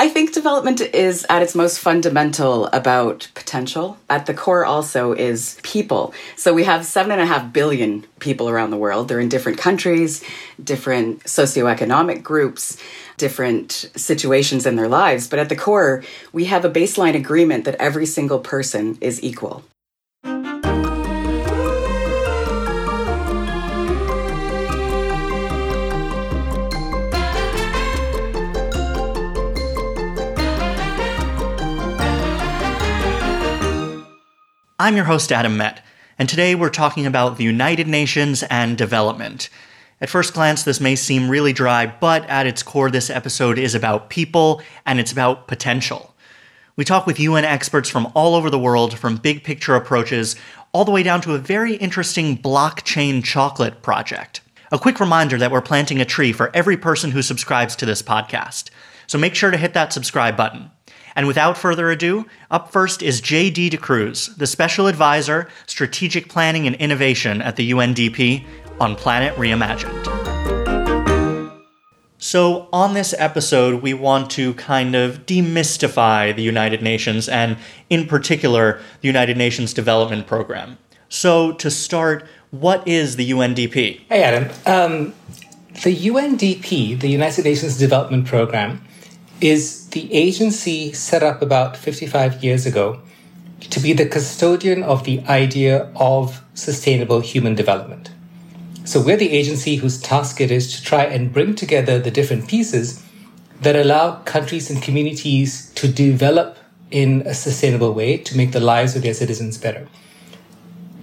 I think development is at its most fundamental about potential. At the core also is people. So we have seven and a half billion people around the world. They're in different countries, different socioeconomic groups, different situations in their lives. But at the core, we have a baseline agreement that every single person is equal. I'm your host, Adam Met, and today we're talking about the United Nations and development. At first glance, this may seem really dry, but at its core, this episode is about people and it's about potential. We talk with UN experts from all over the world, from big picture approaches all the way down to a very interesting blockchain chocolate project. A quick reminder that we're planting a tree for every person who subscribes to this podcast. So make sure to hit that subscribe button. And without further ado, up first is JD D'Cruz, the Special Advisor, Strategic Planning and Innovation at the UNDP on Planet Reimagined. So, on this episode, we want to kind of demystify the United Nations and, in particular, the United Nations Development Program. So, to start, what is the UNDP? Hey, Adam. Um, the UNDP, the United Nations Development Program, is the agency set up about 55 years ago to be the custodian of the idea of sustainable human development. So we're the agency whose task it is to try and bring together the different pieces that allow countries and communities to develop in a sustainable way to make the lives of their citizens better.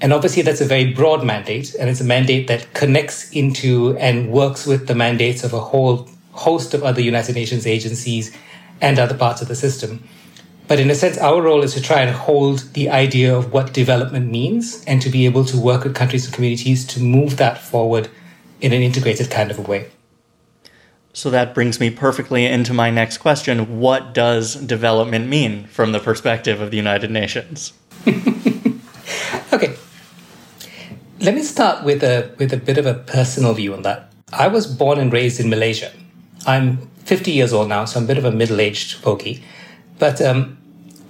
And obviously, that's a very broad mandate, and it's a mandate that connects into and works with the mandates of a whole host of other United Nations agencies and other parts of the system. But in a sense, our role is to try and hold the idea of what development means and to be able to work with countries and communities to move that forward in an integrated kind of a way. So that brings me perfectly into my next question. What does development mean from the perspective of the United Nations? okay. Let me start with a with a bit of a personal view on that. I was born and raised in Malaysia. I'm 50 years old now, so I'm a bit of a middle aged pokey. But um,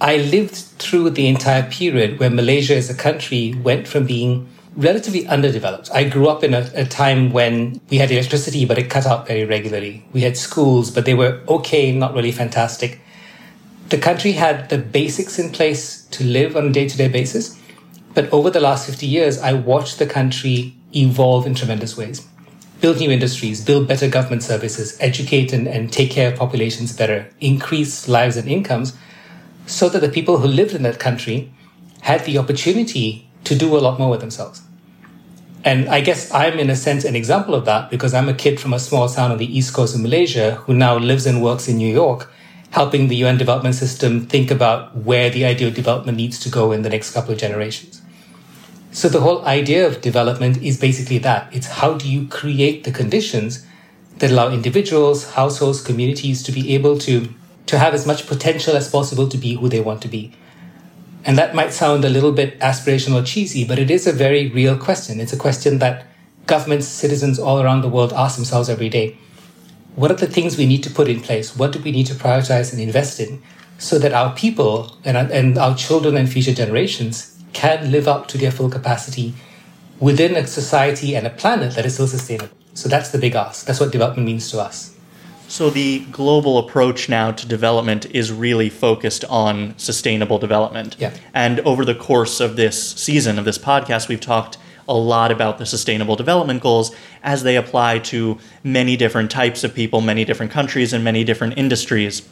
I lived through the entire period where Malaysia as a country went from being relatively underdeveloped. I grew up in a, a, time when we had electricity, but it cut out very regularly. We had schools, but they were okay, not really fantastic. The country had the basics in place to live on a day to day basis. But over the last 50 years, I watched the country evolve in tremendous ways build new industries, build better government services, educate and, and take care of populations better, increase lives and incomes, so that the people who lived in that country had the opportunity to do a lot more with themselves. And I guess I'm, in a sense, an example of that because I'm a kid from a small town on the east coast of Malaysia who now lives and works in New York, helping the UN development system think about where the ideal development needs to go in the next couple of generations. So the whole idea of development is basically that. It's how do you create the conditions that allow individuals, households, communities to be able to, to have as much potential as possible to be who they want to be. And that might sound a little bit aspirational cheesy, but it is a very real question. It's a question that governments, citizens all around the world ask themselves every day. What are the things we need to put in place? What do we need to prioritize and invest in so that our people and and our children and future generations can live up to their full capacity within a society and a planet that is still sustainable. So that's the big ask. That's what development means to us. So the global approach now to development is really focused on sustainable development. Yeah. And over the course of this season of this podcast, we've talked a lot about the sustainable development goals as they apply to many different types of people, many different countries, and many different industries.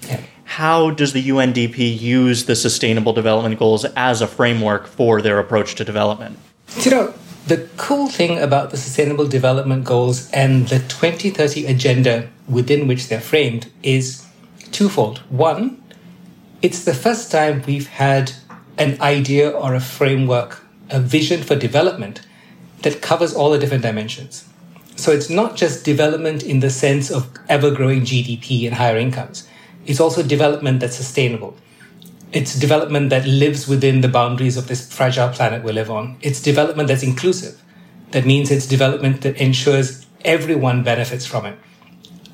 How does the UNDP use the Sustainable Development Goals as a framework for their approach to development? You know, the cool thing about the Sustainable Development Goals and the 2030 agenda within which they're framed is twofold. One, it's the first time we've had an idea or a framework, a vision for development that covers all the different dimensions. So it's not just development in the sense of ever growing GDP and higher incomes it's also development that's sustainable. It's development that lives within the boundaries of this fragile planet we live on. It's development that's inclusive. That means it's development that ensures everyone benefits from it.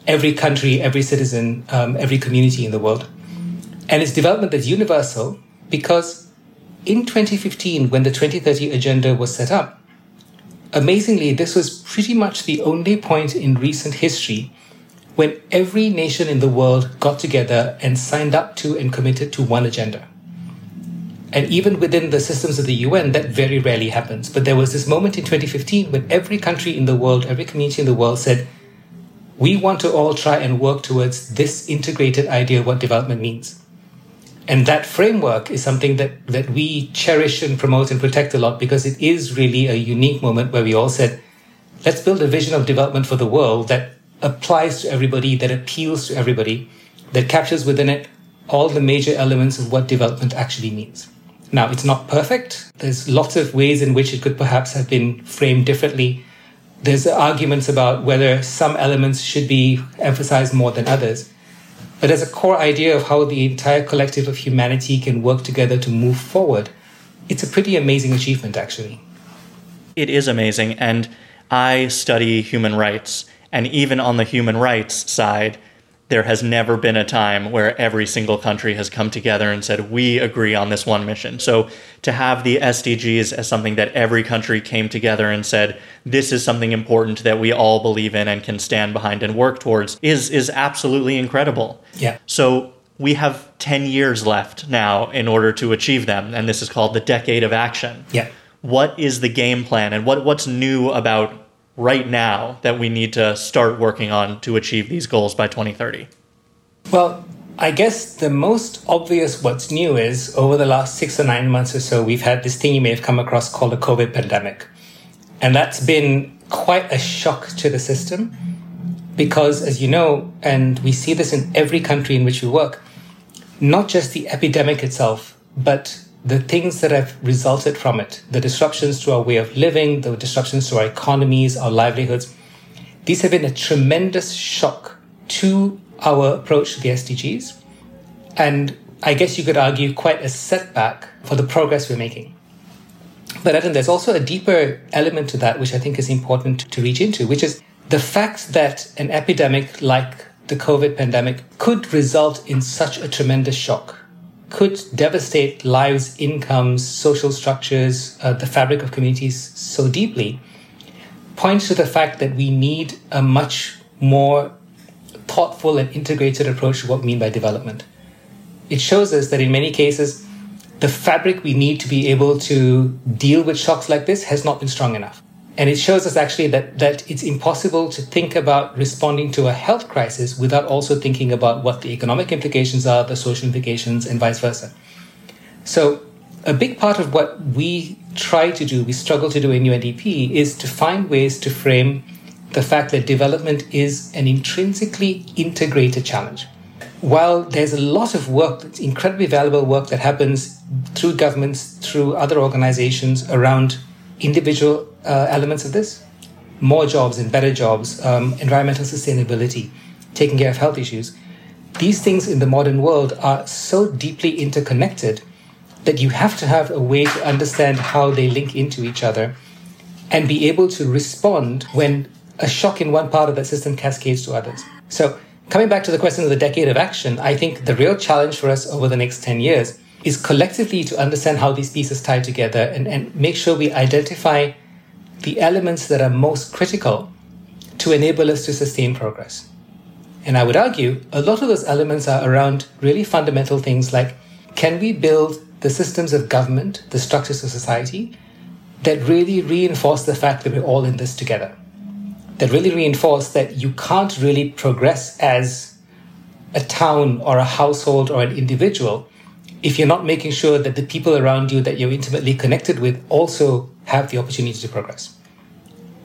every country, every citizen, um, every community in the world. And it's development that's universal because in 2015, when the 2030 agenda was set up, amazingly, this was pretty much the only point in recent history when every nation in the world got together and signed up to and committed to one agenda. And even within the systems of the UN, that very rarely happens. But there was this moment in 2015 when every country in the world, every community in the world said, we want to all try and work towards this integrated idea of what development means. And that framework is something that, that we cherish and promote and protect a lot because it is really a unique moment where we all said, let's build a vision of development for the world that applies to everybody, that appeals to everybody, that captures within it all the major elements of what development actually means. Now, it's not perfect. There's lots of ways in which it could perhaps have been framed differently. There's arguments about whether some elements should be emphasized more than others. But as a core idea of how the entire collective of humanity can work together to move forward, it's a pretty amazing achievement, actually. It is amazing. And I study human rights. And even on the human rights side, there has never been a time where every single country has come together and said, we agree on this one mission. So to have the SDGs as something that every country came together and said, this is something important that we all believe in and can stand behind and work towards is, is absolutely incredible. Yeah. So we have 10 years left now in order to achieve them. And this is called the decade of action. Yeah. What is the game plan and what, what's new about right now that we need to start working on to achieve these goals by 2030? Well, I guess the most obvious what's new is over the last six or nine months or so, we've had this thing you may have come across called the COVID pandemic. And that's been quite a shock to the system because, as you know, and we see this in every country in which we work, not just the epidemic itself, but the things that have resulted from it, the disruptions to our way of living, the disruptions to our economies, our livelihoods, these have been a tremendous shock to our approach to the SDGs. And I guess you could argue quite a setback for the progress we're making. But Adam, there's also a deeper element to that, which I think is important to reach into, which is the fact that an epidemic like the COVID pandemic could result in such a tremendous shock could devastate lives, incomes, social structures, uh, the fabric of communities so deeply, points to the fact that we need a much more thoughtful and integrated approach to what we mean by development. It shows us that in many cases, the fabric we need to be able to deal with shocks like this has not been strong enough. And it shows us actually that, that it's impossible to think about responding to a health crisis without also thinking about what the economic implications are, the social implications, and vice versa. So, a big part of what we try to do, we struggle to do in UNDP, is to find ways to frame the fact that development is an intrinsically integrated challenge. While there's a lot of work, that's incredibly valuable work that happens through governments, through other organizations around individual uh, elements of this more jobs and better jobs, um, environmental sustainability, taking care of health issues. These things in the modern world are so deeply interconnected that you have to have a way to understand how they link into each other and be able to respond when a shock in one part of that system cascades to others. So, coming back to the question of the decade of action, I think the real challenge for us over the next 10 years is collectively to understand how these pieces tie together and, and make sure we identify the elements that are most critical to enable us to sustain progress. And I would argue a lot of those elements are around really fundamental things like can we build the systems of government, the structures of society that really reinforce the fact that we're all in this together? That really reinforce that you can't really progress as a town or a household or an individual if you're not making sure that the people around you that you're intimately connected with also have the opportunity to progress.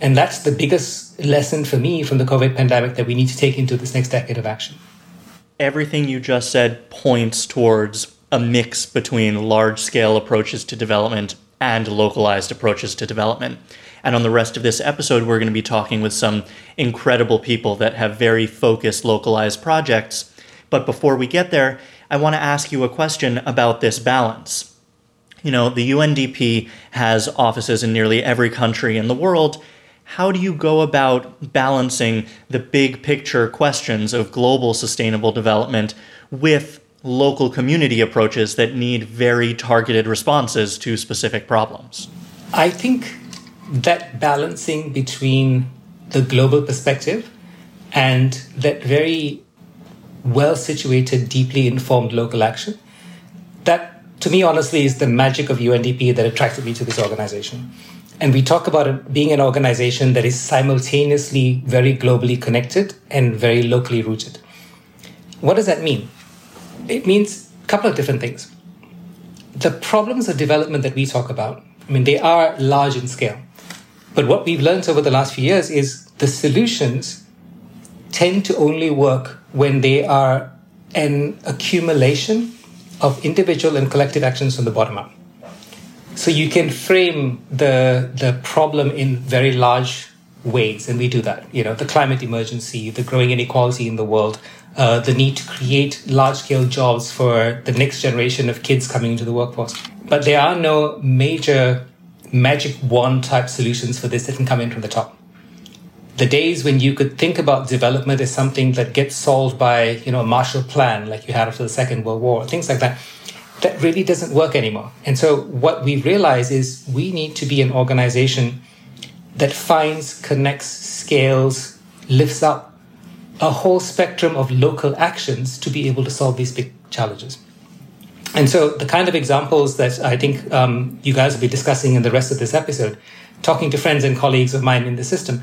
And that's the biggest lesson for me from the COVID pandemic that we need to take into this next decade of action. Everything you just said points towards a mix between large scale approaches to development and localized approaches to development. And on the rest of this episode, we're going to be talking with some incredible people that have very focused, localized projects. But before we get there, I want to ask you a question about this balance. You know, the UNDP has offices in nearly every country in the world, how do you go about balancing the big picture questions of global sustainable development with local community approaches that need very targeted responses to specific problems? I think that balancing between the global perspective and that very well situated, deeply informed local action, that to me, honestly, is the magic of UNDP that attracted me to this organization. And we talk about it being an organization that is simultaneously very globally connected and very locally rooted. What does that mean? It means a couple of different things. The problems of development that we talk about, I mean, they are large in scale. But what we've learned over the last few years is the solutions tend to only work when they are an accumulation of individual and collective actions from the bottom up. So you can frame the the problem in very large ways, and we do that. You know, the climate emergency, the growing inequality in the world, uh, the need to create large scale jobs for the next generation of kids coming into the workforce. But there are no major magic wand type solutions for this that can come in from the top. The days when you could think about development as something that gets solved by, you know, a Marshall Plan like you had after the Second World War, things like that, that really doesn't work anymore. And so what we realize is we need to be an organization that finds, connects, scales, lifts up a whole spectrum of local actions to be able to solve these big challenges. And so the kind of examples that I think um, you guys will be discussing in the rest of this episode, talking to friends and colleagues of mine in the system,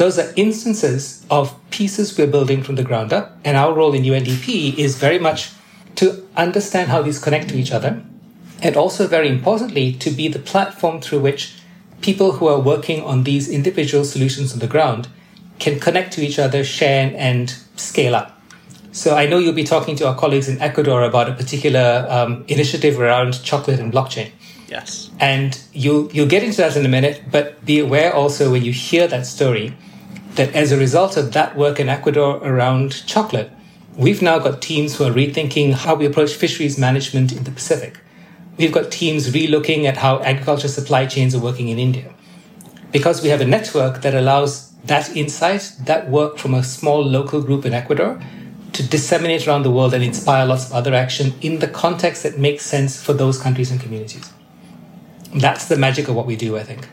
those are instances of pieces we're building from the ground up. And our role in UNDP is very much to understand how these connect to each other. And also, very importantly, to be the platform through which people who are working on these individual solutions on the ground can connect to each other, share, and scale up. So I know you'll be talking to our colleagues in Ecuador about a particular um, initiative around chocolate and blockchain. Yes. And you'll you'll get into that in a minute, but be aware also when you hear that story that as a result of that work in Ecuador around chocolate, we've now got teams who are rethinking how we approach fisheries management in the Pacific. We've got teams relooking at how agriculture supply chains are working in India. Because we have a network that allows that insight, that work from a small local group in Ecuador to disseminate around the world and inspire lots of other action in the context that makes sense for those countries and communities. That's the magic of what we do, I think.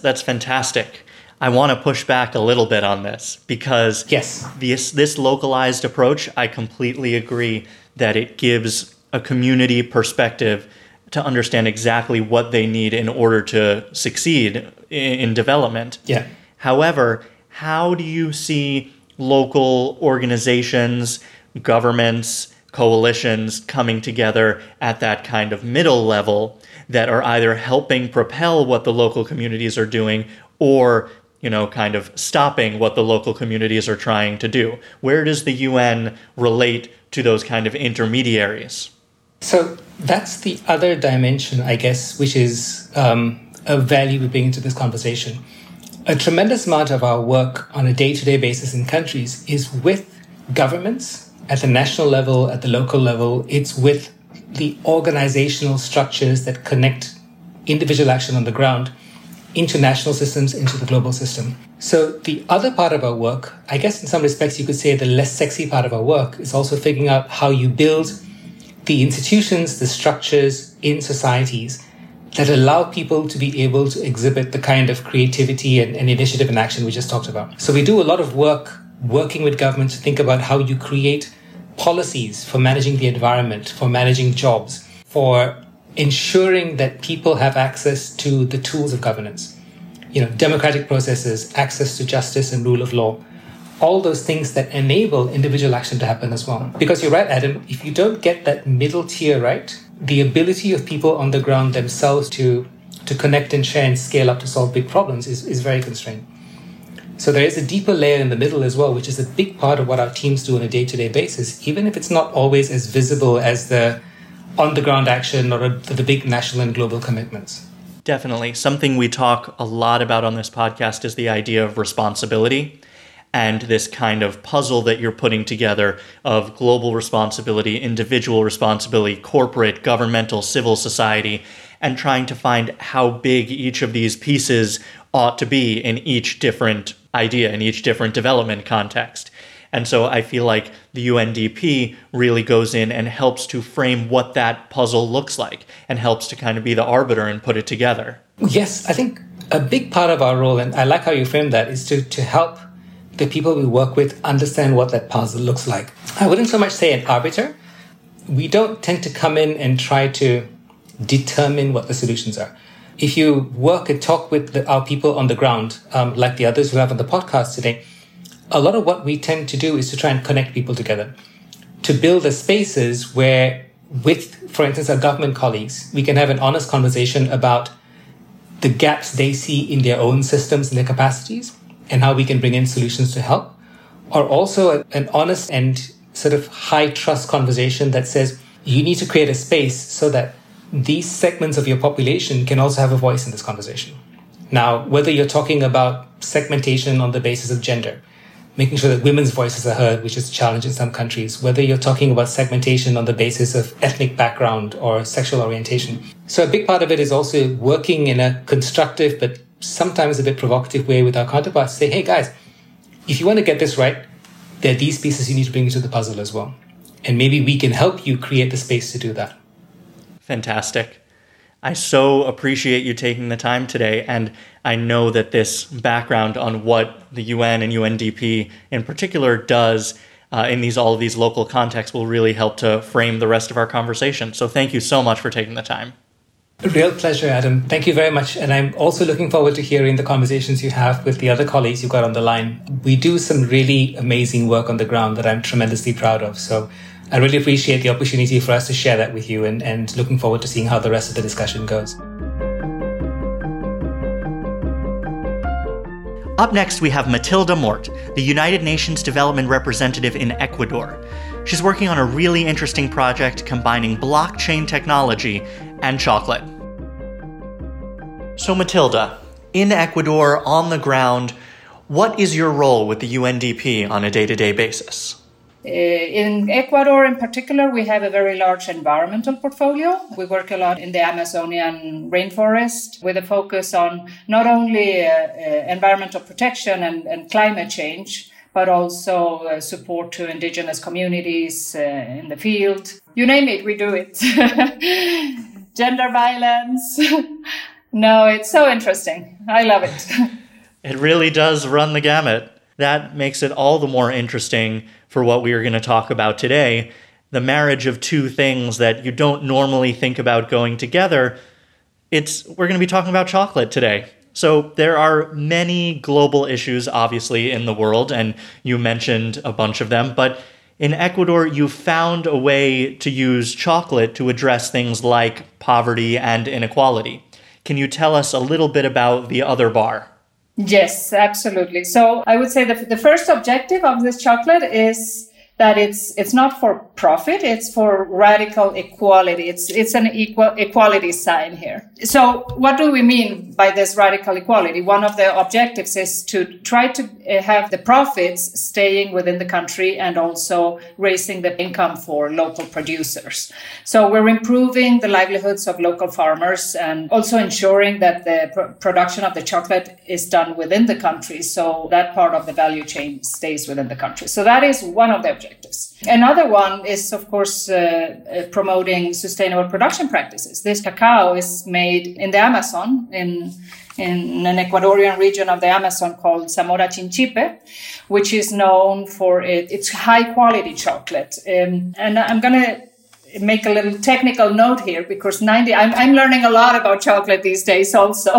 That's fantastic. I want to push back a little bit on this because yes, this this localized approach, I completely agree that it gives a community perspective to understand exactly what they need in order to succeed in, in development. Yeah. However, how do you see local organizations, governments, coalitions coming together at that kind of middle level that are either helping propel what the local communities are doing or you know kind of stopping what the local communities are trying to do. Where does the UN relate to those kind of intermediaries? So that's the other dimension i guess which is um, a value we bring into this conversation. A tremendous amount of our work on a day to day basis in countries is with governments at the national level, at the local level. It's with the organizational structures that connect individual action on the ground into national systems, into the global system. So, the other part of our work, I guess in some respects you could say the less sexy part of our work, is also figuring out how you build the institutions, the structures in societies that allow people to be able to exhibit the kind of creativity and, and, initiative and action we just talked about. So we do a lot of work working with governments to think about how you create policies for managing the environment, for managing jobs, for ensuring that people have access to the tools of governance. You know, democratic processes, access to justice and rule of law, all those things that enable individual action to happen as well. Because you're right, Adam, if you don't get that middle tier right, the ability of people on the ground themselves to to connect and share and scale up to solve big problems is, is very constrained. So there is a deeper layer in the middle as well, which is a big part of what our teams do on a day-to-day basis, even if it's not always as visible as the on-the-ground action or the big national and global commitments. Definitely. Something we talk a lot about on this podcast is the idea of responsibility and this kind of puzzle that you're putting together of global responsibility, individual responsibility, corporate, governmental, civil society, and trying to find how big each of these pieces ought to be in each different idea, in each different development context. And so I feel like the UNDP really goes in and helps to frame what that puzzle looks like and helps to kind of be the arbiter and put it together. Yes, I think a big part of our role, and I like how you framed that, is to, to help the people we work with understand what that puzzle looks like. I wouldn't so much say an arbiter. We don't tend to come in and try to determine what the solutions are. If you work and talk with the, our people on the ground, um, like the others who have on the podcast today, a lot of what we tend to do is to try and connect people together, to build the spaces where, with, for instance, our government colleagues, we can have an honest conversation about the gaps they see in their own systems and their capacities and how we can bring in solutions to help, or also an honest and sort of high trust conversation that says you need to create a space so that these segments of your population can also have a voice in this conversation. Now, whether you're talking about segmentation on the basis of gender, making sure that women's voices are heard, which is a challenge in some countries, whether you're talking about segmentation on the basis of ethnic background or sexual orientation. So, a big part of it is also working in a constructive but sometimes a bit provocative way with our counterparts say, hey guys, if you want to get this right, there are these pieces you need to bring into the puzzle as well. And maybe we can help you create the space to do that. Fantastic. I so appreciate you taking the time today. And I know that this background on what the UN and UNDP in particular does uh, in these all of these local contexts will really help to frame the rest of our conversation. So thank you so much for taking the time. A real pleasure, Adam. Thank you very much. And I'm also looking forward to hearing the conversations you have with the other colleagues you've got on the line. We do some really amazing work on the ground that I'm tremendously proud of. So I really appreciate the opportunity for us to share that with you and, and looking forward to seeing how the rest of the discussion goes. Up next, we have Matilda Mordt, the United Nations Development Representative in Ecuador. She's working on a really interesting project combining blockchain technology and chocolate. So, Matilda, in Ecuador, on the ground, what is your role with the UNDP on a day to day basis? Uh, in Ecuador, in particular, we have a very large environmental portfolio. We work a lot in the Amazonian rainforest with a focus on not only uh, uh, environmental protection and, and, climate change, but also uh, support to indigenous communities uh, in the field. You name it, we do it. Gender violence. no, it's so interesting. I love it. it really does run the gamut. That makes it all the more interesting for what we are going to talk about today the marriage of two things that you don't normally think about going together. It's we're going to be talking about chocolate today. So there are many global issues obviously in the world and you mentioned a bunch of them, but in Ecuador you found a way to use chocolate to address things like poverty and inequality. Can you tell us a little bit about the other bar? Yes, absolutely. So I would say that the first objective of this chocolate is that it's it's not for profit it's for radical equality. It's it's an equal equality sign here. So what do we mean by this radical equality? One of the objectives is to try to uh, have the profits staying within the country and also raising the income for local producers. So we're improving the livelihoods of local farmers and also ensuring that the pr- production of the chocolate is done within the country so that part of the value chain stays within the country. So that is one of the objectives objectives. Another one is, of course, uh, uh, promoting sustainable production practices. This cacao is made in the Amazon, in in an Ecuadorian region of the Amazon called Zamora Chinchipe, which is known for it, its high quality chocolate. Um, and I'm going to make a little technical note here because 90 I'm, I'm learning a lot about chocolate these days also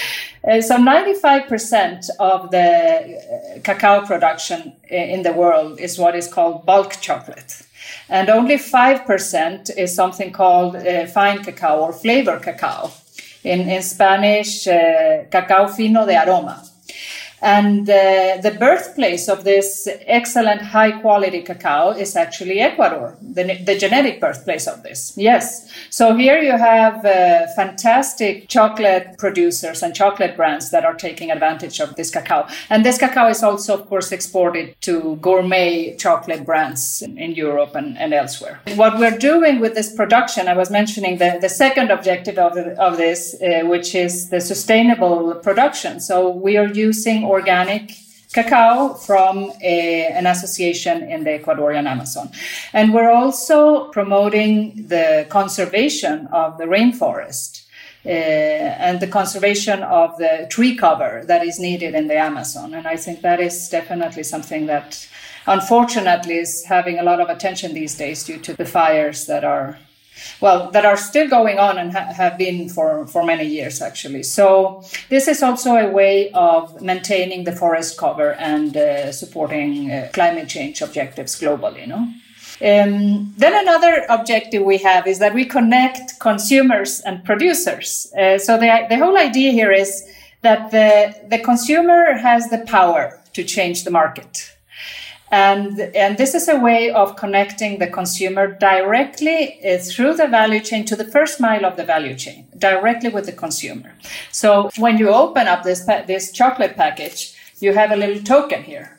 Uh, so 95% of the uh, cacao production in the world is what is called bulk chocolate. And only 5% is something called uh, fine cacao or flavor cacao. In, in Spanish, uh, cacao fino de aroma. And uh, the birthplace of this excellent high quality cacao is actually Ecuador, the, the genetic birthplace of this. Yes. So here you have uh, fantastic chocolate producers and chocolate brands that are taking advantage of this cacao. And this cacao is also, of course, exported to gourmet chocolate brands in Europe and, and elsewhere. What we're doing with this production, I was mentioning the, the second objective of, the, of this, uh, which is the sustainable production. So we are using organic cacao from a, an association in the Ecuadorian Amazon. And we're also promoting the conservation of the rainforest. Uh, and the conservation of the tree cover that is needed in the Amazon. And I think that is definitely something that unfortunately is having a lot of attention these days due to the fires that are well that are still going on and ha- have been for for many years actually. So this is also a way of maintaining the forest cover and uh, supporting uh, climate change objectives globally you know um, then another objective we have is that we connect consumers and producers. Uh, so the, the whole idea here is that the, the consumer has the power to change the market and, and this is a way of connecting the consumer directly uh, through the value chain to the first mile of the value chain, directly with the consumer. So when you open up this, this chocolate package, you have a little token here.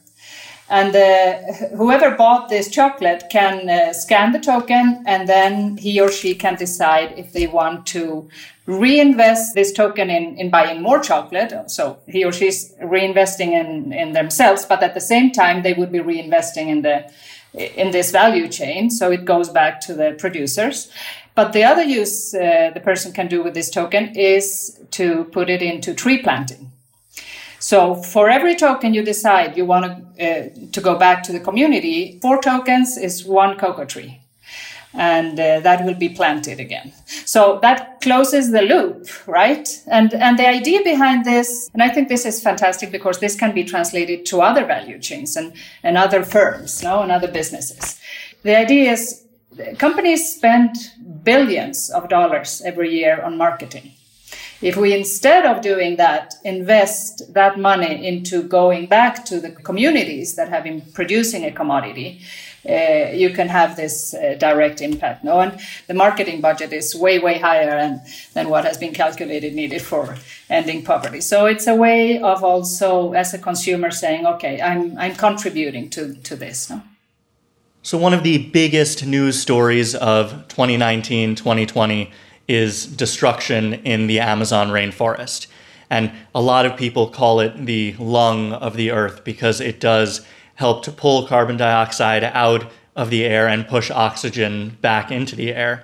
And uh, whoever bought this chocolate can uh, scan the token and then he or she can decide if they want to reinvest this token in, in buying more chocolate. So he or she's reinvesting in, in themselves, but at the same time, they would be reinvesting in the in this value chain. So it goes back to the producers. But the other use uh, the person can do with this token is to put it into tree planting. So for every token you decide you want to, uh, to go back to the community, four tokens is one cocoa tree and uh, that will be planted again. So that closes the loop, right? And and the idea behind this, and I think this is fantastic because this can be translated to other value chains and and other firms, no, and other businesses. The idea is companies spend billions of dollars every year on marketing. If we instead of doing that invest that money into going back to the communities that have been producing a commodity, uh, you can have this uh, direct impact. No, and the marketing budget is way way higher than what has been calculated needed for ending poverty. So it's a way of also, as a consumer, saying, okay, I'm I'm contributing to to this. No? So one of the biggest news stories of 2019, 2020 is destruction in the Amazon rainforest. And a lot of people call it the lung of the earth because it does help to pull carbon dioxide out of the air and push oxygen back into the air.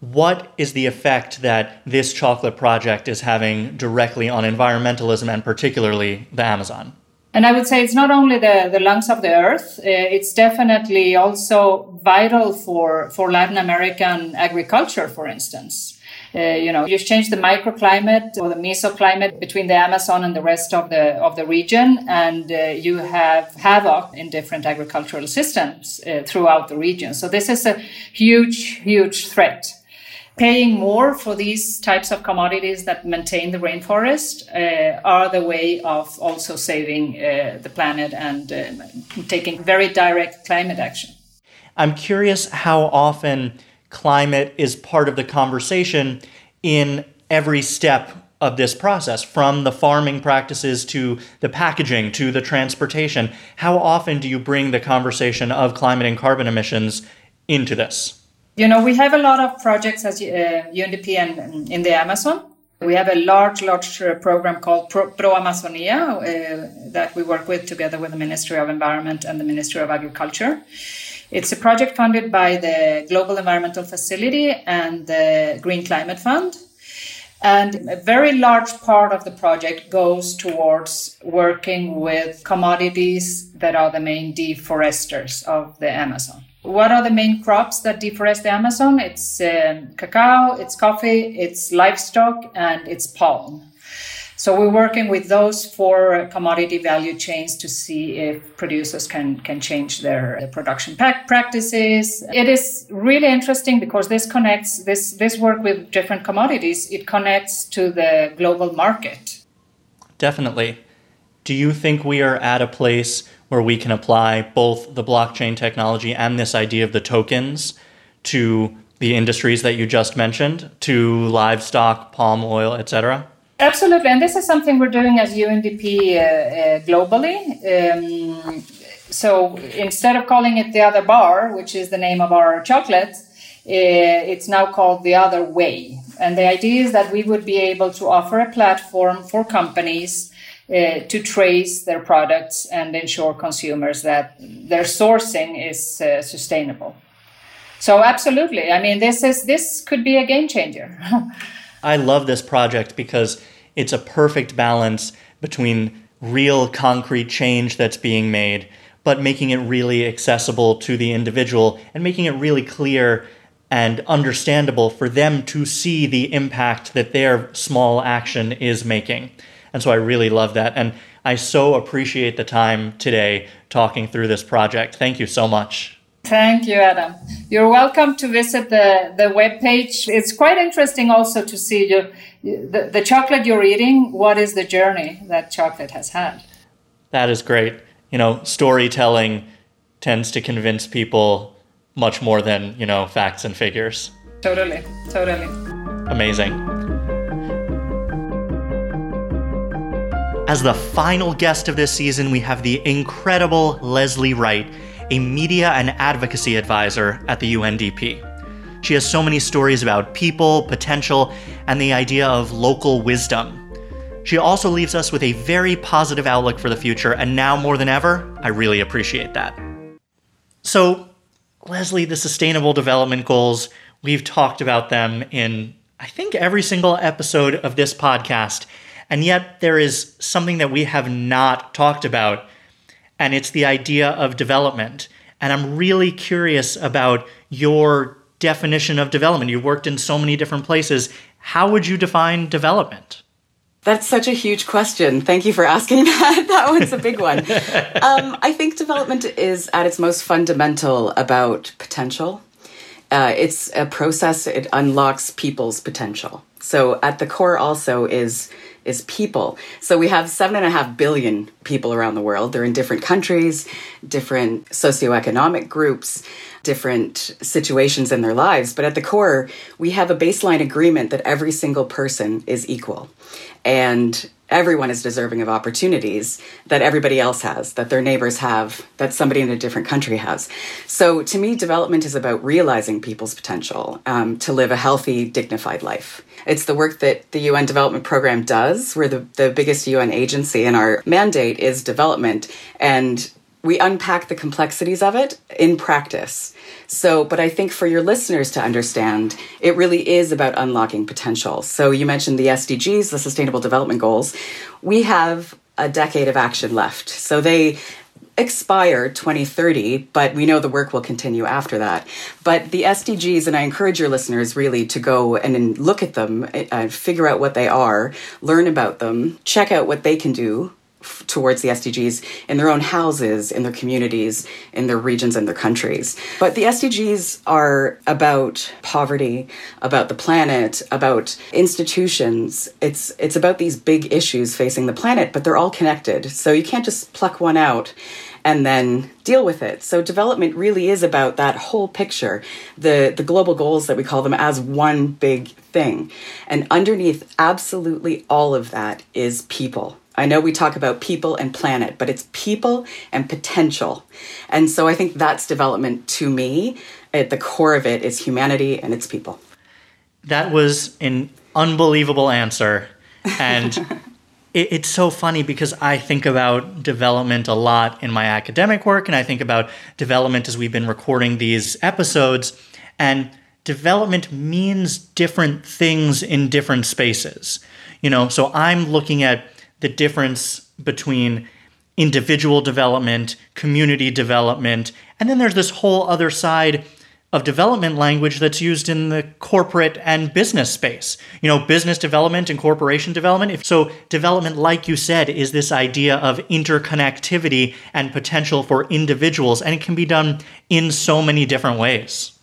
What is the effect that this chocolate project is having directly on environmentalism and particularly the Amazon? And I would say it's not only the, the lungs of the earth, uh, it's definitely also vital for, for Latin American agriculture, for instance. Uh, you know, you've changed the microclimate or the mesoclimate between the Amazon and the rest of the of the region, and uh, you have havoc in different agricultural systems uh, throughout the region. So this is a huge, huge threat. Paying more for these types of commodities that maintain the rainforest uh, are the way of also saving uh, the planet and taking very direct climate action. I'm curious how often climate is part of the conversation in every step of this process, from the farming practices to the packaging to the transportation. How often do you bring the conversation of climate and carbon emissions into this? You know, we have a lot of projects as uh, UNDP and, in the Amazon. We have a large, large uh, program called Pro, Pro Amazonia uh, that we work with together with the Ministry of Environment and the Ministry of Agriculture. It's a project funded by the Global Environmental Facility and the Green Climate Fund. And a very large part of the project goes towards working with commodities that are the main deforesters of the Amazon. What are the main crops that deforest the Amazon? It's um, cacao, it's coffee, it's livestock, and it's palm. So we're working with those four commodity value chains to see if producers can, can change their, their production practices. It is really interesting because this connects, this, this work with different commodities, it connects to the global market. Definitely. Do you think we are at a place where we can apply both the blockchain technology and this idea of the tokens to the industries that you just mentioned, to livestock, palm oil, etc.? Absolutely, and this is something we're doing as UNDP uh, uh, globally. Um, so instead of calling it the other bar, which is the name of our chocolate, uh, it's now called the other way. And the idea is that we would be able to offer a platform for companies uh, to trace their products and ensure consumers that their sourcing is uh, sustainable. So absolutely, I mean this is this could be a game changer. I love this project because it's a perfect balance between real concrete change that's being made, but making it really accessible to the individual and making it really clear and understandable for them to see the impact that their small action is making. And so I really love that. And I so appreciate the time today talking through this project. Thank you so much. Thank you, Adam. You're welcome to visit the, the webpage. It's quite interesting also to see you, the, the chocolate you're eating. What is the journey that chocolate has had? That is great. You know, storytelling tends to convince people much more than, you know, facts and figures. Totally, totally. Amazing. As the final guest of this season, we have the incredible Leslie Wright a media and advocacy advisor at the UNDP. She has so many stories about people, potential, and the idea of local wisdom. She also leaves us with a very positive outlook for the future, and now more than ever, I really appreciate that. So, Leslie, the Sustainable Development Goals, we've talked about them in, I think, every single episode of this podcast, and yet there is something that we have not talked about and it's the idea of development. And I'm really curious about your definition of development. You've worked in so many different places. How would you define development? That's such a huge question. Thank you for asking that. that one's a big one. Um, I think development is at its most fundamental about potential. Uh, it's a process, it unlocks people's potential. So at the core also is is people. So we have seven and a half billion people around the world. They're in different countries, different socioeconomic groups, different situations in their lives. But at the core, we have a baseline agreement that every single person is equal. And everyone is deserving of opportunities that everybody else has, that their neighbors have, that somebody in a different country has. So to me, development is about realizing people's potential um, to live a healthy, dignified life. It's the work that the UN Development Program does. We're the, the biggest UN agency, and our mandate is development. And we unpack the complexities of it in practice. So, but I think for your listeners to understand, it really is about unlocking potential. So, you mentioned the SDGs, the Sustainable Development Goals. We have a decade of action left. So, they expire 2030, but we know the work will continue after that. But the SDGs, and I encourage your listeners really to go and look at them, and figure out what they are, learn about them, check out what they can do towards the SDGs in their own houses, in their communities, in their regions and their countries. But the SDGs are about poverty, about the planet, about institutions. It's it's about these big issues facing the planet, but they're all connected. So you can't just pluck one out and then deal with it. So development really is about that whole picture, the the global goals that we call them as one big thing. And underneath absolutely all of that is people I know we talk about people and planet, but it's people and potential. And so I think that's development to me. At the core of it is humanity and its people. That was an unbelievable answer. And it, it's so funny because I think about development a lot in my academic work, and I think about development as we've been recording these episodes. And development means different things in different spaces. You know, so I'm looking at the difference between individual development, community development, and then there's this whole other side of development language that's used in the corporate and business space. You know, business development and corporation development. If, so, development, like you said, is this idea of interconnectivity and potential for individuals, and it can be done in so many different ways.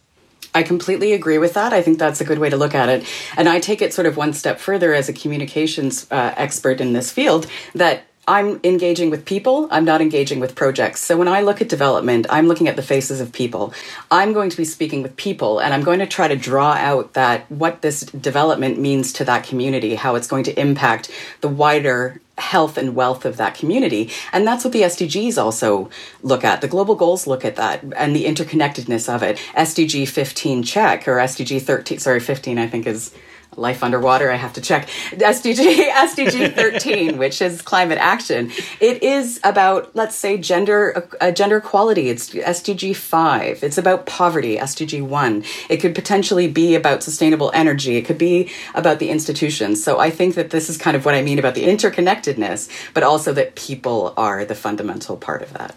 I completely agree with that. I think that's a good way to look at it. And I take it sort of one step further as a communications uh, expert in this field that I'm engaging with people, I'm not engaging with projects. So when I look at development, I'm looking at the faces of people. I'm going to be speaking with people and I'm going to try to draw out that what this development means to that community, how it's going to impact the wider health and wealth of that community. And that's what the SDGs also look at. The global goals look at that and the interconnectedness of it. SDG 15 check or SDG 13, sorry, 15 I think is life underwater i have to check. Sdg sdg 13 which is climate action. It is about let's say gender uh, gender equality. It's sdg 5 it's about poverty sdg 1 it could potentially be about sustainable energy. It could be about the institutions. So i think that this is kind of what i mean about the interconnectedness but also that people are the fundamental part of that.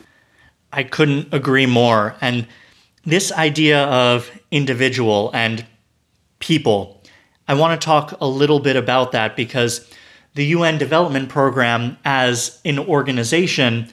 I couldn't agree more. And this idea of individual and people I want to talk a little bit about that because the UN Development Program as an organization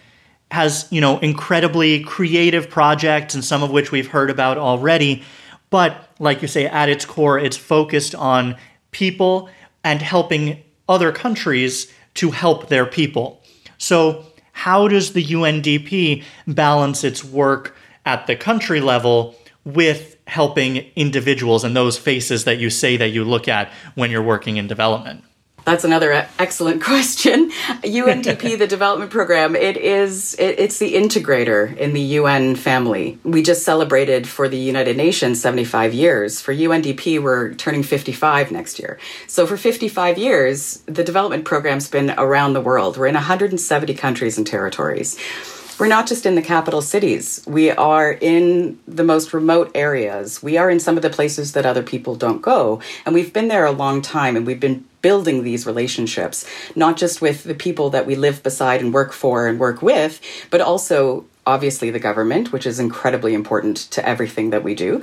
has, you know, incredibly creative projects and some of which we've heard about already, but like you say at its core it's focused on people and helping other countries to help their people. So, how does the UNDP balance its work at the country level with helping individuals and those faces that you say that you look at when you're working in development? That's another excellent question. UNDP, the development program, it is it, it's the integrator in the UN family. We just celebrated for the United Nations 75 years. For UNDP, we're turning 55 next year. So for 55 years, the development program's been around the world. We're in 170 countries and territories we're not just in the capital cities. We are in the most remote areas. We are in some of the places that other people don't go. And we've been there a long time and we've been building these relationships, not just with the people that we live beside and work for and work with, but also obviously the government, which is incredibly important to everything that we do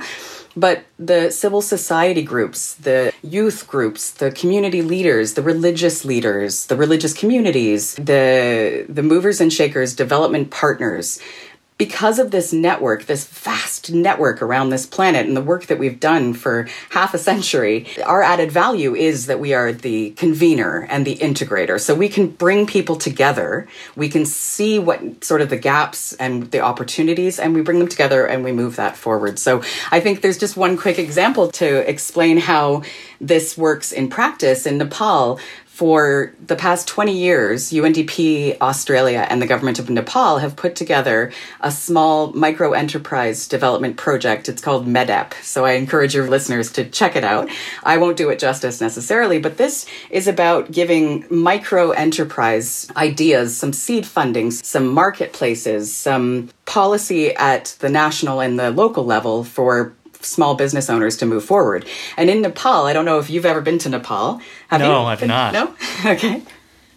but the civil society groups, the youth groups, the community leaders, the religious leaders, the religious communities, the the movers and shakers, development partners, because of this network, this vast network around this planet and the work that we've done for half a century, our added value is that we are the convener and the integrator. So we can bring people together. We can see what sort of the gaps and the opportunities, and we bring them together and we move that forward. So I think there's just one quick example to explain how this works in practice. In Nepal, for the past 20 years, UNDP Australia and the government of Nepal have put together a small micro enterprise development project. It's called MEDEP. So I encourage your listeners to check it out. I won't do it justice necessarily, but this is about giving micro enterprise ideas, some seed funding, some marketplaces, some policy at the national and the local level for small business owners to move forward. And in Nepal, I don't know if you've ever been to Nepal. Have no, you? I've not. No? okay.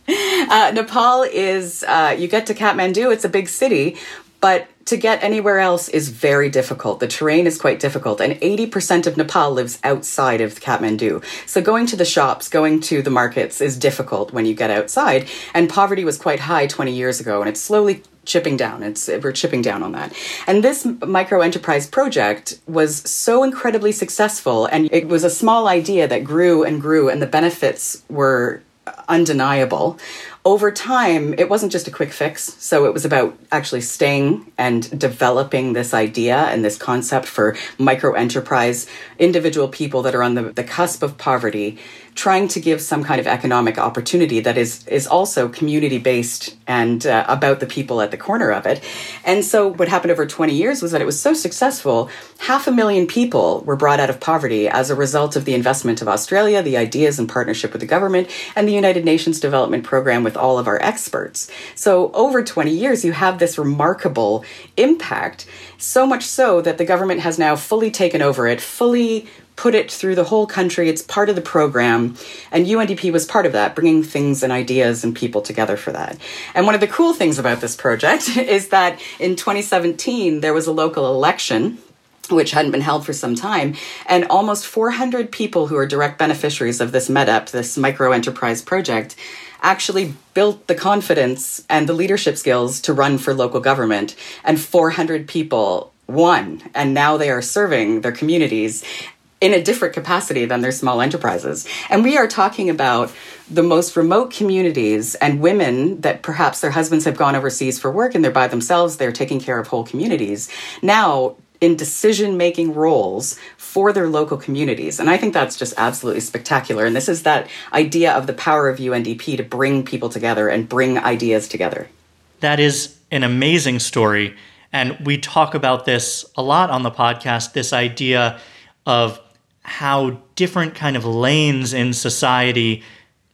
Uh, Nepal is, uh, you get to Kathmandu, it's a big city, but to get anywhere else is very difficult. The terrain is quite difficult, and 80% of Nepal lives outside of Kathmandu. So going to the shops, going to the markets is difficult when you get outside. And poverty was quite high 20 years ago, and it's slowly chipping down. It's we're chipping down on that. And this micro enterprise project was so incredibly successful and it was a small idea that grew and grew and the benefits were undeniable. Over time, it wasn't just a quick fix. So it was about actually staying and developing this idea and this concept for micro enterprise, individual people that are on the, the cusp of poverty trying to give some kind of economic opportunity that is is also community based and uh, about the people at the corner of it. And so what happened over 20 years was that it was so successful, half a million people were brought out of poverty as a result of the investment of Australia, the ideas and partnership with the government, and the United Nations Development Program with all of our experts. So over 20 years you have this remarkable impact, so much so that the government has now fully taken over it, fully put it through the whole country. It's part of the program. And UNDP was part of that, bringing things and ideas and people together for that. And one of the cool things about this project is that in 2017, there was a local election which hadn't been held for some time, and almost 400 people who are direct beneficiaries of this MEDEP, this micro enterprise project, actually built the confidence and the leadership skills to run for local government. And 400 people won, and now they are serving their communities in a different capacity than their small enterprises. And we are talking about the most remote communities and women that perhaps their husbands have gone overseas for work and they're by themselves, they're taking care of whole communities. Now, in decision making roles for their local communities. And I think that's just absolutely spectacular. And this is that idea of the power of UNDP to bring people together and bring ideas together. That is an amazing story. And we talk about this a lot on the podcast this idea of how different kind of lanes in society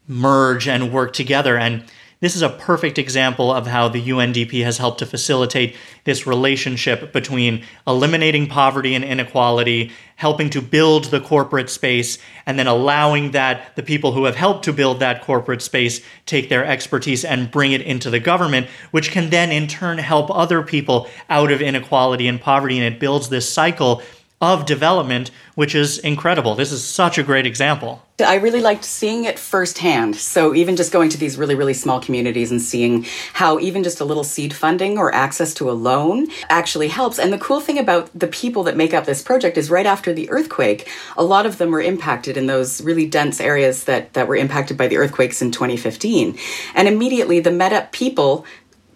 merge and work together. And this is a perfect example of how the UNDP has helped to facilitate this relationship between eliminating poverty and inequality, helping to build the corporate space, and then allowing that the people who have helped to build that corporate space take their expertise and bring it into the government, which can then in turn help other people out of inequality and poverty. And it builds this cycle of development, which is incredible. This is such a great example. I really liked seeing it firsthand. So, even just going to these really, really small communities and seeing how even just a little seed funding or access to a loan actually helps. And the cool thing about the people that make up this project is right after the earthquake, a lot of them were impacted in those really dense areas that, that were impacted by the earthquakes in 2015. And immediately, the MEDEP people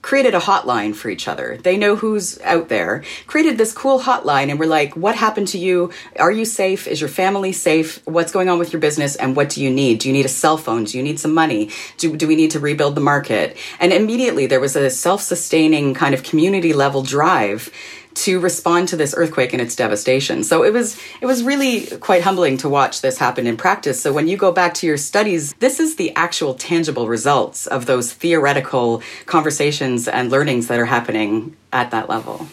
created a hotline for each other. They know who's out there. Created this cool hotline and we're like, what happened to you? Are you safe? Is your family safe? What's going on with your business? And what do you need? Do you need a cell phone? Do you need some money? Do, do we need to rebuild the market? And immediately there was a self sustaining kind of community level drive to respond to this earthquake and its devastation. So it was it was really quite humbling to watch this happen in practice. So when you go back to your studies, this is the actual tangible results of those theoretical conversations and learnings that are happening at that level.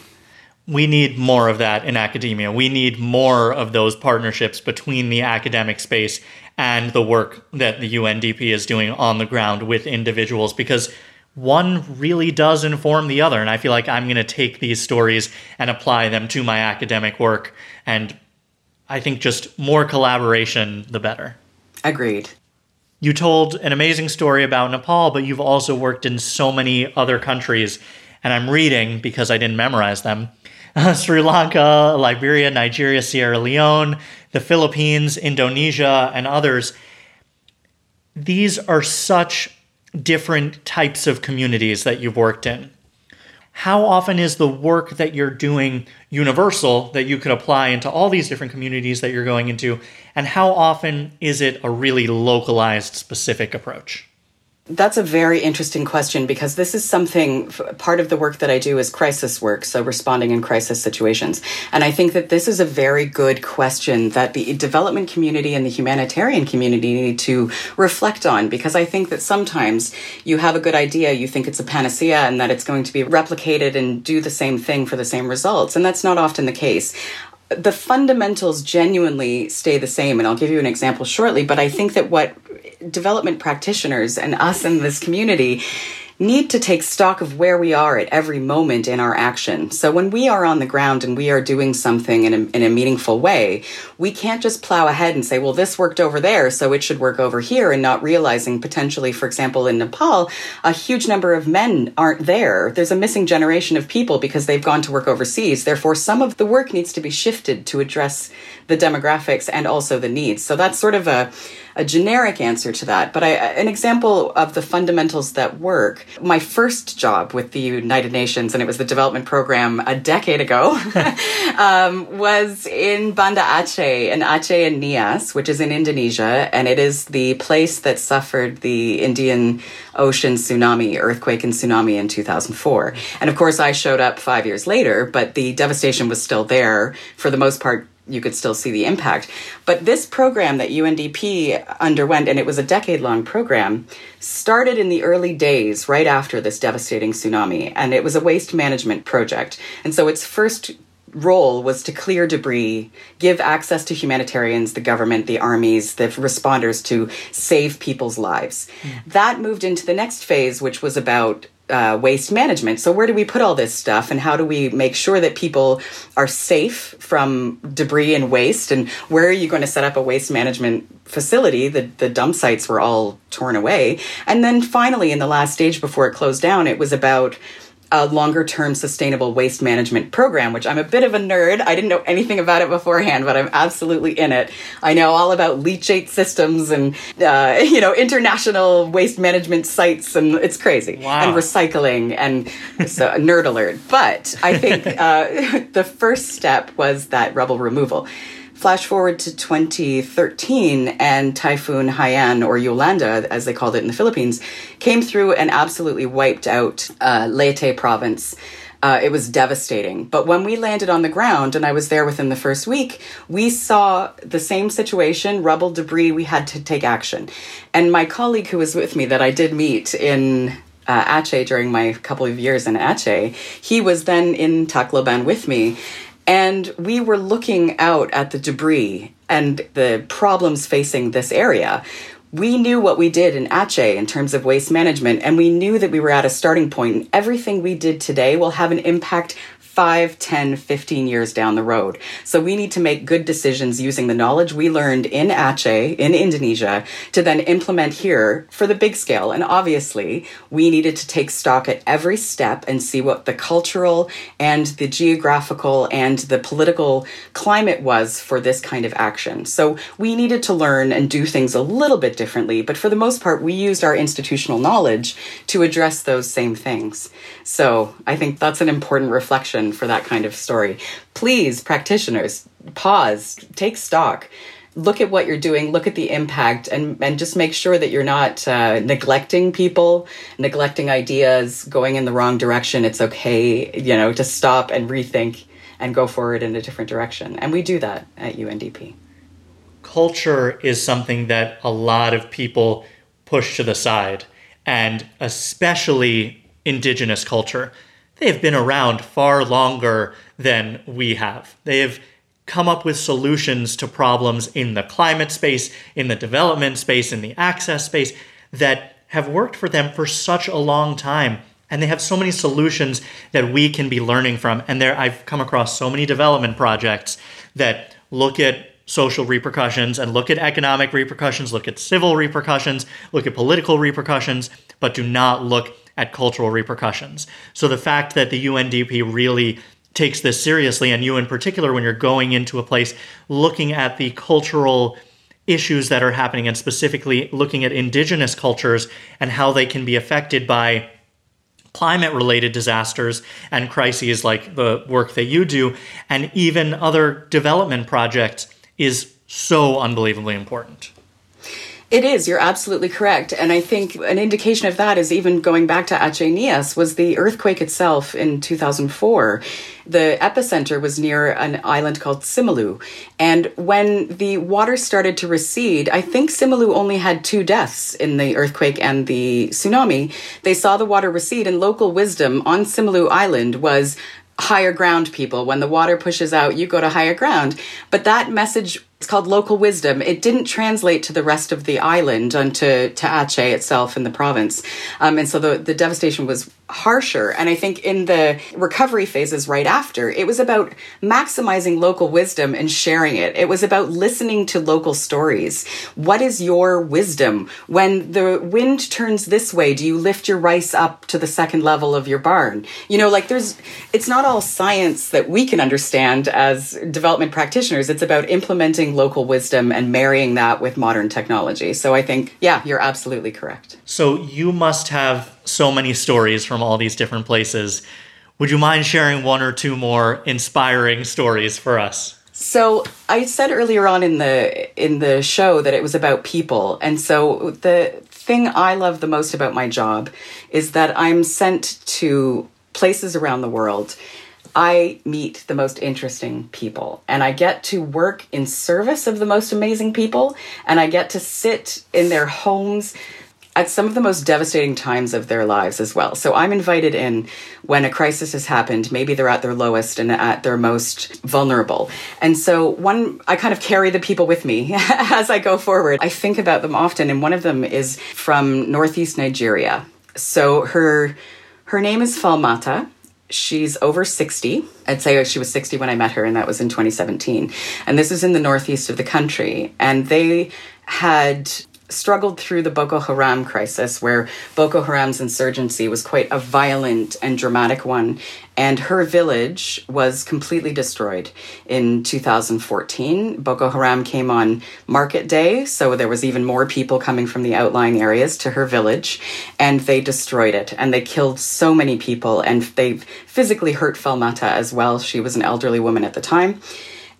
We need more of that in academia. We need more of those partnerships between the academic space and the work that the UNDP is doing on the ground with individuals because one really does inform the other. And I feel like I'm going to take these stories and apply them to my academic work. And I think just more collaboration, the better. Agreed. You told an amazing story about Nepal, but you've also worked in so many other countries. And I'm reading because I didn't memorize them Sri Lanka, Liberia, Nigeria, Sierra Leone, the Philippines, Indonesia, and others. These are such different types of communities that you've worked in. How often is the work that you're doing universal that you could apply into all these different communities that you're going into? And how often is it a really localized, specific approach? That's a very interesting question because this is something part of the work that I do is crisis work, so responding in crisis situations. And I think that this is a very good question that the development community and the humanitarian community need to reflect on because I think that sometimes you have a good idea, you think it's a panacea and that it's going to be replicated and do the same thing for the same results. And that's not often the case the fundamentals genuinely stay the same. And I'll give you an example shortly, but I think that what development practitioners and us in this community need to take stock of where we are at every moment in our action. So when we are on the ground and we are doing something in a, in a meaningful way, we can't just plow ahead and say, well, this worked over there, so it should work over here, and not realizing potentially, for example, in Nepal, a huge number of men aren't there. There's a missing generation of people because they've gone to work overseas. Therefore, some of the work needs to be shifted to address the demographics and also the needs. So that's sort of a a generic answer to that, but I, an example of the fundamentals that work. My first job with the United Nations, and it was the development program a decade ago, um, was in Banda Aceh, in Aceh and Nias, which is in Indonesia, and it is the place that suffered the Indian Ocean tsunami, earthquake and tsunami in 2004. And of course, I showed up five years later, but the devastation was still there for the most part you could still see the impact. But this program that UNDP underwent, and it was a decade long program, started in the early days right after this devastating tsunami. And it was a waste management project. And so its first role was to clear debris, give access to humanitarians, the government, the armies, the responders to save people's lives. Mm. That moved into the next phase, which was about uh, waste management. So, where do we put all this stuff, and how do we make sure that people are safe from debris and waste? And where are you going to set up a waste management facility? The, the dump sites were all torn away. And then finally, in the last stage before it closed down, it was about a longer term sustainable waste management program, which I'm a bit of a nerd. I didn't know anything about it beforehand, but I'm absolutely in it. I know all about leachate systems and, uh, you know, international waste management sites, and it's crazy. Wow. And recycling, and so nerd alert. But I think uh, the first step was that rubble removal. Flash forward to 2013, and Typhoon Haiyan, or Yolanda, as they called it in the Philippines, came through and absolutely wiped out uh, Leyte province. Uh, it was devastating. But when we landed on the ground, and I was there within the first week, we saw the same situation rubble, debris. We had to take action. And my colleague who was with me, that I did meet in uh, Aceh during my couple of years in Aceh, he was then in Tacloban with me. And we were looking out at the debris and the problems facing this area. We knew what we did in Aceh in terms of waste management, and we knew that we were at a starting point. And everything we did today will have an impact 5, 10, 15 years down the road. So we need to make good decisions using the knowledge we learned in Aceh, in Indonesia, to then implement here for the big scale. And obviously, we needed to take stock at every step and see what the cultural and the geographical and the political climate was for this kind of action. So we needed to learn and do things a little bit differently, but for the most part, we used our institutional knowledge to address those same things. So I think that's an important reflection for that kind of story. Please, practitioners, pause, take stock. Look at what you're doing, look at the impact, and, and just make sure that you're not uh, neglecting people, neglecting ideas, going in the wrong direction. It's okay, you know, to stop and rethink and go forward in a different direction. And we do that at UNDP. Culture is something that a lot of people push to the side, and especially indigenous culture they have been around far longer than we have. They have come up with solutions to problems in the climate space, in the development space, in the access space that have worked for them for such a long time. And they have so many solutions that we can be learning from. And there I've come across so many development projects that look at social repercussions and look at economic repercussions, look at civil repercussions, look at political repercussions, but do not look at cultural repercussions. So the fact that the UNDP really takes this seriously, and you in particular, when you're going into a place looking at the cultural issues that are happening, and specifically looking at indigenous cultures and how they can be affected by climate related disasters and crises like the work that you do, and even other development projects, is so unbelievably important. It is. You're absolutely correct. And I think an indication of that is even going back to Aceh Nias was the earthquake itself in 2004. The epicenter was near an island called Simeulue. And when the water started to recede, I think Simeulue only had two deaths in the earthquake and the tsunami. They saw the water recede and local wisdom on Simeulue Island was higher ground people. When the water pushes out, you go to higher ground. But that message it's called local wisdom. It didn't translate to the rest of the island and to, to Aceh itself in the province. Um, and so the, the devastation was harsher. And I think in the recovery phases right after, it was about maximizing local wisdom and sharing it. It was about listening to local stories. What is your wisdom? When the wind turns this way, do you lift your rice up to the second level of your barn? You know, like there's, it's not all science that we can understand as development practitioners. It's about implementing local wisdom and marrying that with modern technology. So I think, yeah, you're absolutely correct. So you must have so many stories from all these different places. Would you mind sharing one or two more inspiring stories for us? So I said earlier on in the in the show that it was about people. And so the thing I love the most about my job is that I'm sent to places around the world I meet the most interesting people and I get to work in service of the most amazing people and I get to sit in their homes at some of the most devastating times of their lives as well. So I'm invited in when a crisis has happened. Maybe they're at their lowest and at their most vulnerable. And so one, I kind of carry the people with me as I go forward. I think about them often, and one of them is from Northeast Nigeria. So her her name is Falmata She's over 60. I'd say she was 60 when I met her, and that was in 2017. And this is in the northeast of the country. And they had struggled through the Boko Haram crisis, where Boko Haram's insurgency was quite a violent and dramatic one. And her village was completely destroyed in 2014. Boko Haram came on market day, so there was even more people coming from the outlying areas to her village, and they destroyed it. And they killed so many people, and they physically hurt Falmata as well. She was an elderly woman at the time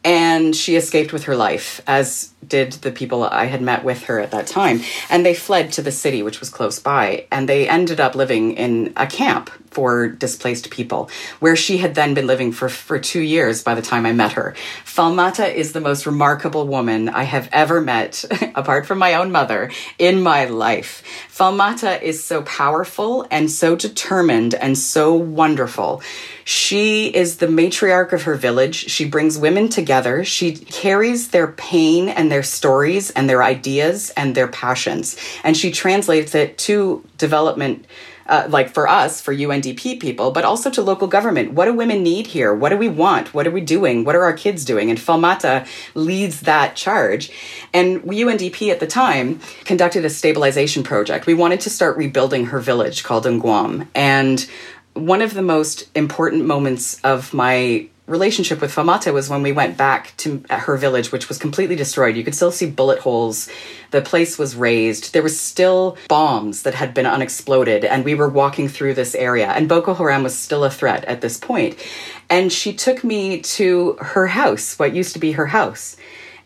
and she escaped with her life, as did the people I had met with her at that time. And they fled to the city, which was close by, and they ended up living in a camp for displaced people, where she had then been living for, for two years by the time I met her. Falmata is the most remarkable woman I have ever met, apart from my own mother, in my life. Falmata is so powerful and so determined and so wonderful. She is the matriarch of her village. She brings women together. She carries their pain and their stories and their ideas and their passions, and she translates it to development uh, like for us, for UNDP people, but also to local government. What do women need here? What do we want? What are we doing? What are our kids doing? And Falmata leads that charge. And UNDP at the time conducted a stabilization project. We wanted to start rebuilding her village called Ngwom. And one of the most important moments of my relationship with Falmata was when we went back to her village, which was completely destroyed. You could still see bullet holes. The place was razed. There was still bombs that had been unexploded, and we were walking through this area. And Boko Haram was still a threat at this point. And she took me to her house, what used to be her house.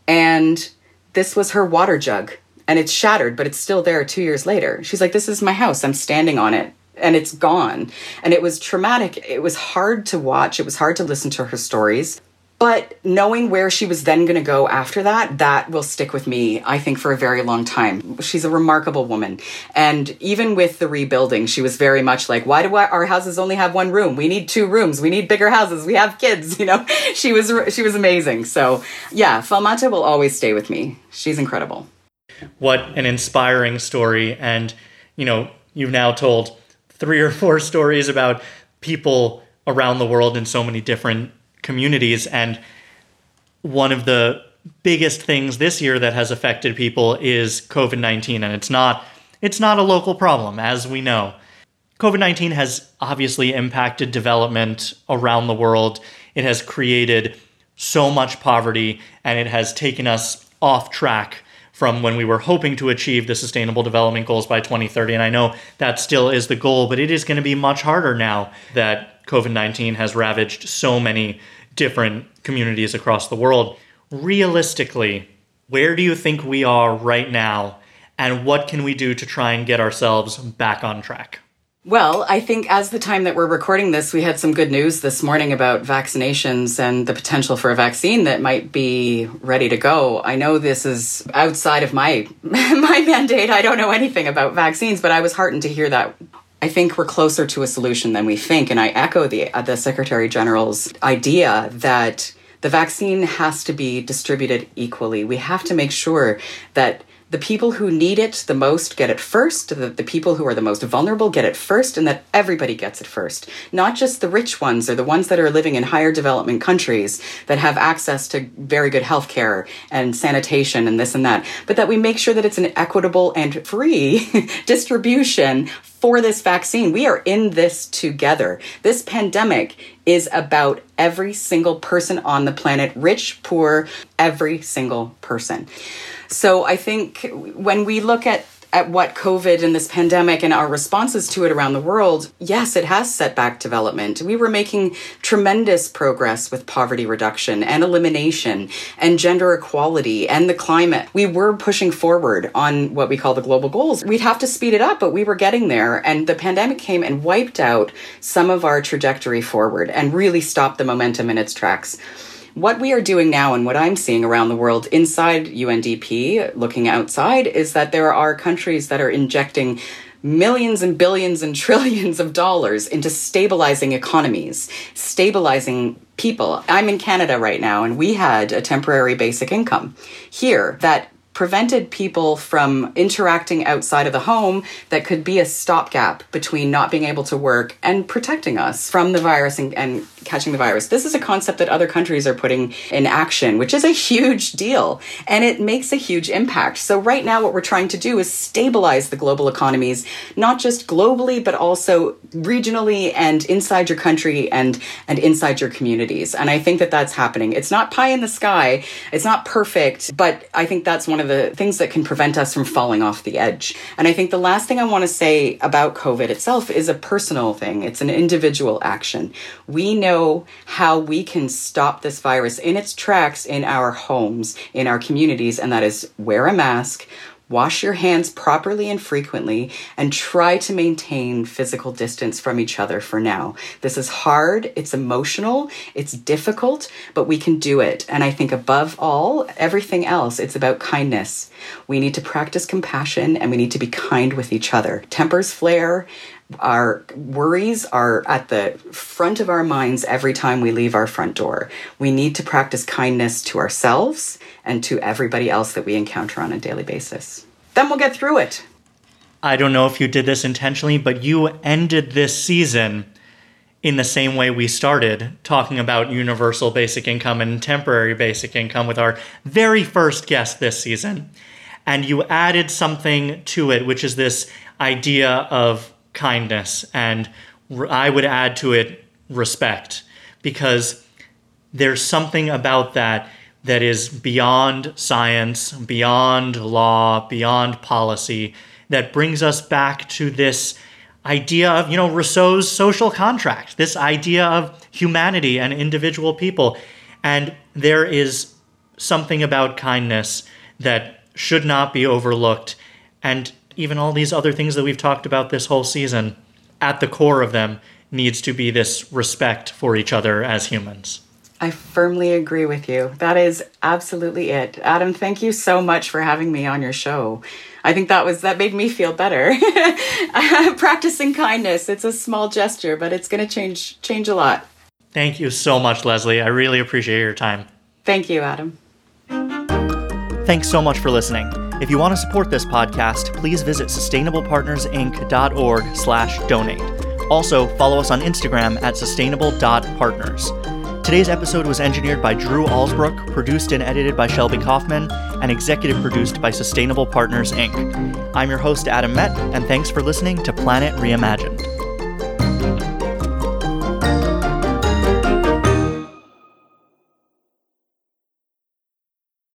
And this was her water jug. And it's shattered, but it's still there two years later. She's like, This is my house. I'm standing on it and it's gone. And it was traumatic. It was hard to watch. It was hard to listen to her stories. But knowing where she was then going to go after that, that will stick with me, I think, for a very long time. She's a remarkable woman. And even with the rebuilding, she was very much like, why do our houses only have one room? We need two rooms. We need bigger houses. We have kids, you know? She was, she was amazing. So yeah, Falmata will always stay with me. She's incredible. What an inspiring story. And, you know, you've now told three or four stories about people around the world in so many different communities. And one of the biggest things this year that has affected people is COVID 19. And it's not, it's not a local problem, as we know. COVID 19 has obviously impacted development around the world. It has created so much poverty and it has taken us off track from when we were hoping to achieve the sustainable development goals by 2030. And I know that still is the goal, but it is going to be much harder now that COVID 19 has ravaged so many different communities across the world. Realistically, where do you think we are right now? And what can we do to try and get ourselves back on track? Well, I think as the time that we're recording this, we had some good news this morning about vaccinations and the potential for a vaccine that might be ready to go. I know this is outside of my my mandate. I don't know anything about vaccines, but I was heartened to hear that. I think we're closer to a solution than we think, and I echo the uh, the Secretary General's idea that the vaccine has to be distributed equally. We have to make sure that the people who need it the most get it first, the, the people who are the most vulnerable get it first, and that everybody gets it first. Not just the rich ones or the ones that are living in higher development countries that have access to very good health care and sanitation and this and that, but that we make sure that it's an equitable and free distribution for this vaccine. We are in this together. This pandemic is about every single person on the planet, rich, poor, every single person. So I think when we look at at what COVID and this pandemic and our responses to it around the world, yes, it has set back development. We were making tremendous progress with poverty reduction and elimination and gender equality and the climate. We were pushing forward on what we call the global goals. We'd have to speed it up, but we were getting there. And the pandemic came and wiped out some of our trajectory forward and really stopped the momentum in its tracks. What we are doing now and what I'm seeing around the world inside UNDP, looking outside, is that there are countries that are injecting millions and billions and trillions of dollars into stabilizing economies, stabilizing people. I'm in Canada right now, and we had a temporary basic income here that prevented people from interacting outside of the home that could be a stopgap between not being able to work and protecting us from the virus and, and catching the virus. This is a concept that other countries are putting in action, which is a huge deal and it makes a huge impact. So, right now, what we're trying to do is stabilize the global economies, not just globally, but also regionally and inside your country and, and inside your communities. And I think that that's happening. It's not pie in the sky, it's not perfect, but I think that's one of the things that can prevent us from falling off the edge. And I think the last thing I want to say about COVID itself is a personal thing, it's an individual action. We know know how we can stop this virus in its tracks in our homes, in our communities, and that is wear a mask, wash your hands properly and frequently, and try to maintain physical distance from each other for now. This is hard, it's emotional, it's difficult, but we can do it. And I think above all, everything else, it's about kindness. We need to practice compassion and we need to be kind with each other. Tempers flare, our worries are at the front of our minds every time we leave our front door. We need to practice kindness to ourselves and to everybody else that we encounter on a daily basis. Then we'll get through it. I don't know if you did this intentionally, but you ended this season in the same way we started, talking about universal basic income and temporary basic income with our very first guest this season. And you added something to it, which is this idea of kindness, and I would add to it respect, because there's something about that that is beyond science, beyond law, beyond policy, that brings us back to this idea of, you know, Rousseau's social contract, this idea of humanity and individual people. And there is something about kindness that should not be overlooked. And even all these other things that we've talked about this whole season, at the core of them needs to be this respect for each other as humans. I firmly agree with you. That is absolutely it. Adam, thank you so much for having me on your show. I think that was that made me feel better. Practicing kindness, it's a small gesture, but it's going to change change a lot. Thank you so much, Leslie. I really appreciate your time. Thank you, Adam. Thanks so much for listening. If you want to support this podcast, please visit sustainablepartnersinc.org slash donate. Also, follow us on Instagram at sustainable.partners. Today's episode was engineered by Drew Alsbrook, produced and edited by Shelby Kaufman, and executive produced by Sustainable Partners Inc. I'm your host, Adam Met, and thanks for listening to Planet Reimagined.